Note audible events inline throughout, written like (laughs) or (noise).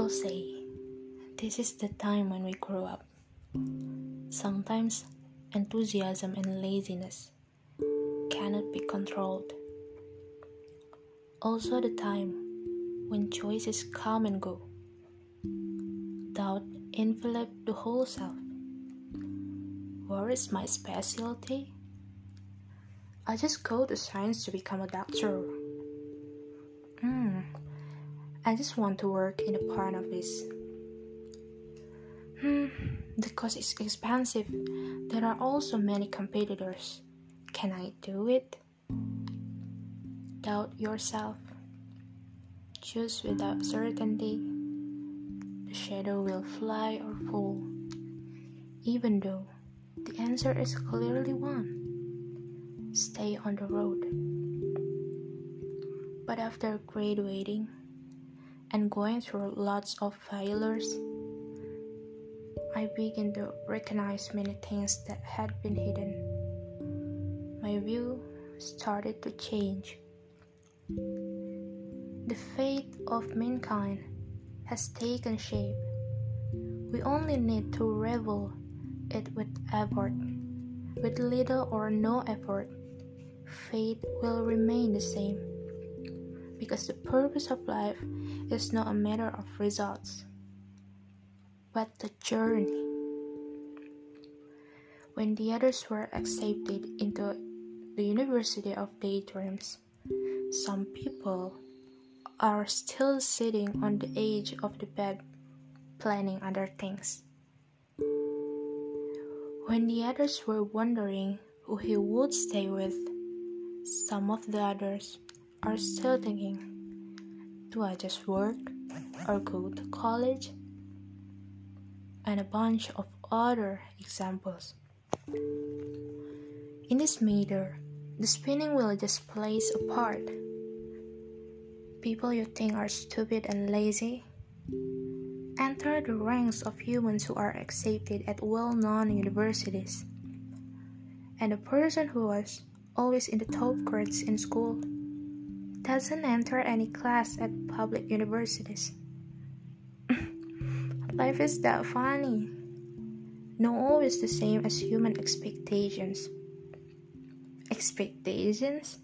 People say this is the time when we grow up. Sometimes enthusiasm and laziness cannot be controlled. Also, the time when choices come and go. Doubt envelop the whole self. Where is my specialty? I just go to science to become a doctor. Hmm. I just want to work in a part of this. Hmm. The cost is expensive. There are also many competitors. Can I do it? Doubt yourself. Choose without certainty. The shadow will fly or fall. Even though the answer is clearly one stay on the road. But after graduating and going through lots of failures, I began to recognize many things that had been hidden. My view started to change. The fate of mankind has taken shape. We only need to revel it with effort. With little or no effort, fate will remain the same. Because the purpose of life is not a matter of results, but the journey. When the others were accepted into the University of Daydreams, some people are still sitting on the edge of the bed planning other things. When the others were wondering who he would stay with, some of the others are still thinking do I just work or go to college? And a bunch of other examples. In this meter, the spinning wheel just plays a part. People you think are stupid and lazy enter the ranks of humans who are accepted at well known universities. And a person who was always in the top grades in school doesn't enter any class at public universities. (laughs) Life is that funny. No always the same as human expectations. Expectations?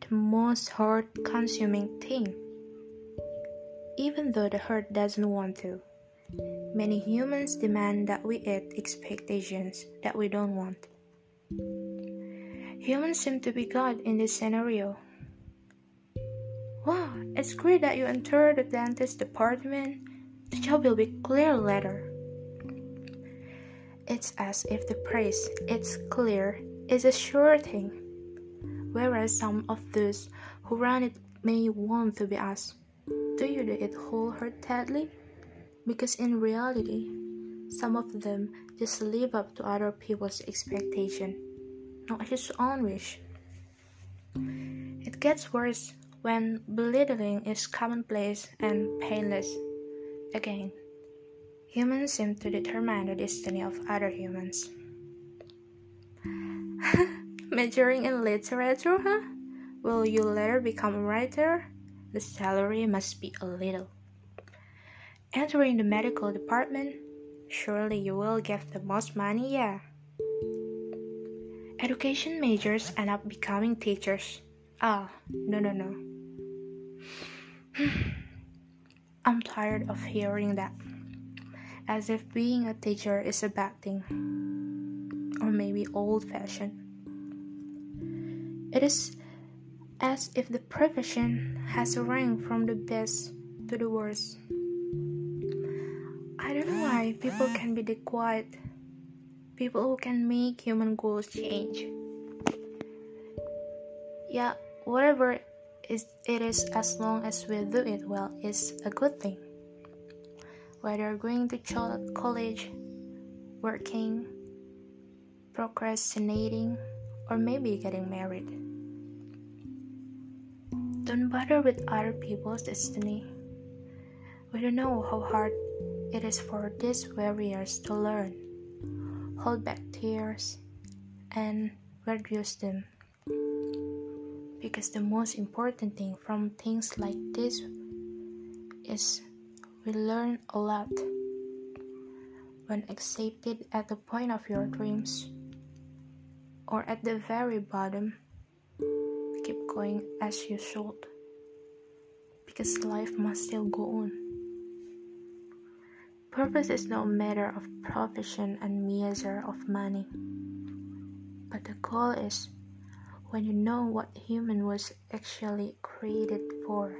The most heart consuming thing. Even though the heart doesn't want to. Many humans demand that we eat expectations that we don't want. Humans seem to be God in this scenario. Wow, it's great that you entered the dentist department. The job will be clear later. It's as if the praise, it's clear, is a sure thing. Whereas some of those who run it may want to be asked, Do you do it wholeheartedly? Because in reality, some of them just live up to other people's expectation not his own wish. It gets worse when belittling is commonplace and painless. Again, humans seem to determine the destiny of other humans. (laughs) Majoring in literature, huh? Will you later become a writer? The salary must be a little. Entering the medical department? Surely you will get the most money, yeah. Education majors end up becoming teachers. Ah, no, no, no. (sighs) I'm tired of hearing that. As if being a teacher is a bad thing. Or maybe old fashioned. It is as if the profession has rank from the best to the worst. I don't know why people can be the quiet people who can make human goals change. Yeah, whatever it is as long as we do it well is a good thing. Whether going to college, working, procrastinating, or maybe getting married. Don't bother with other people's destiny. We don't know how hard it is for these warriors to learn hold back tears, and reduce them. Because the most important thing from things like this is We learn a lot when accepted at the point of your dreams or at the very bottom. Keep going as you should because life must still go on. Purpose is no matter of profession and measure of money, but the goal is when you know what human was actually created for.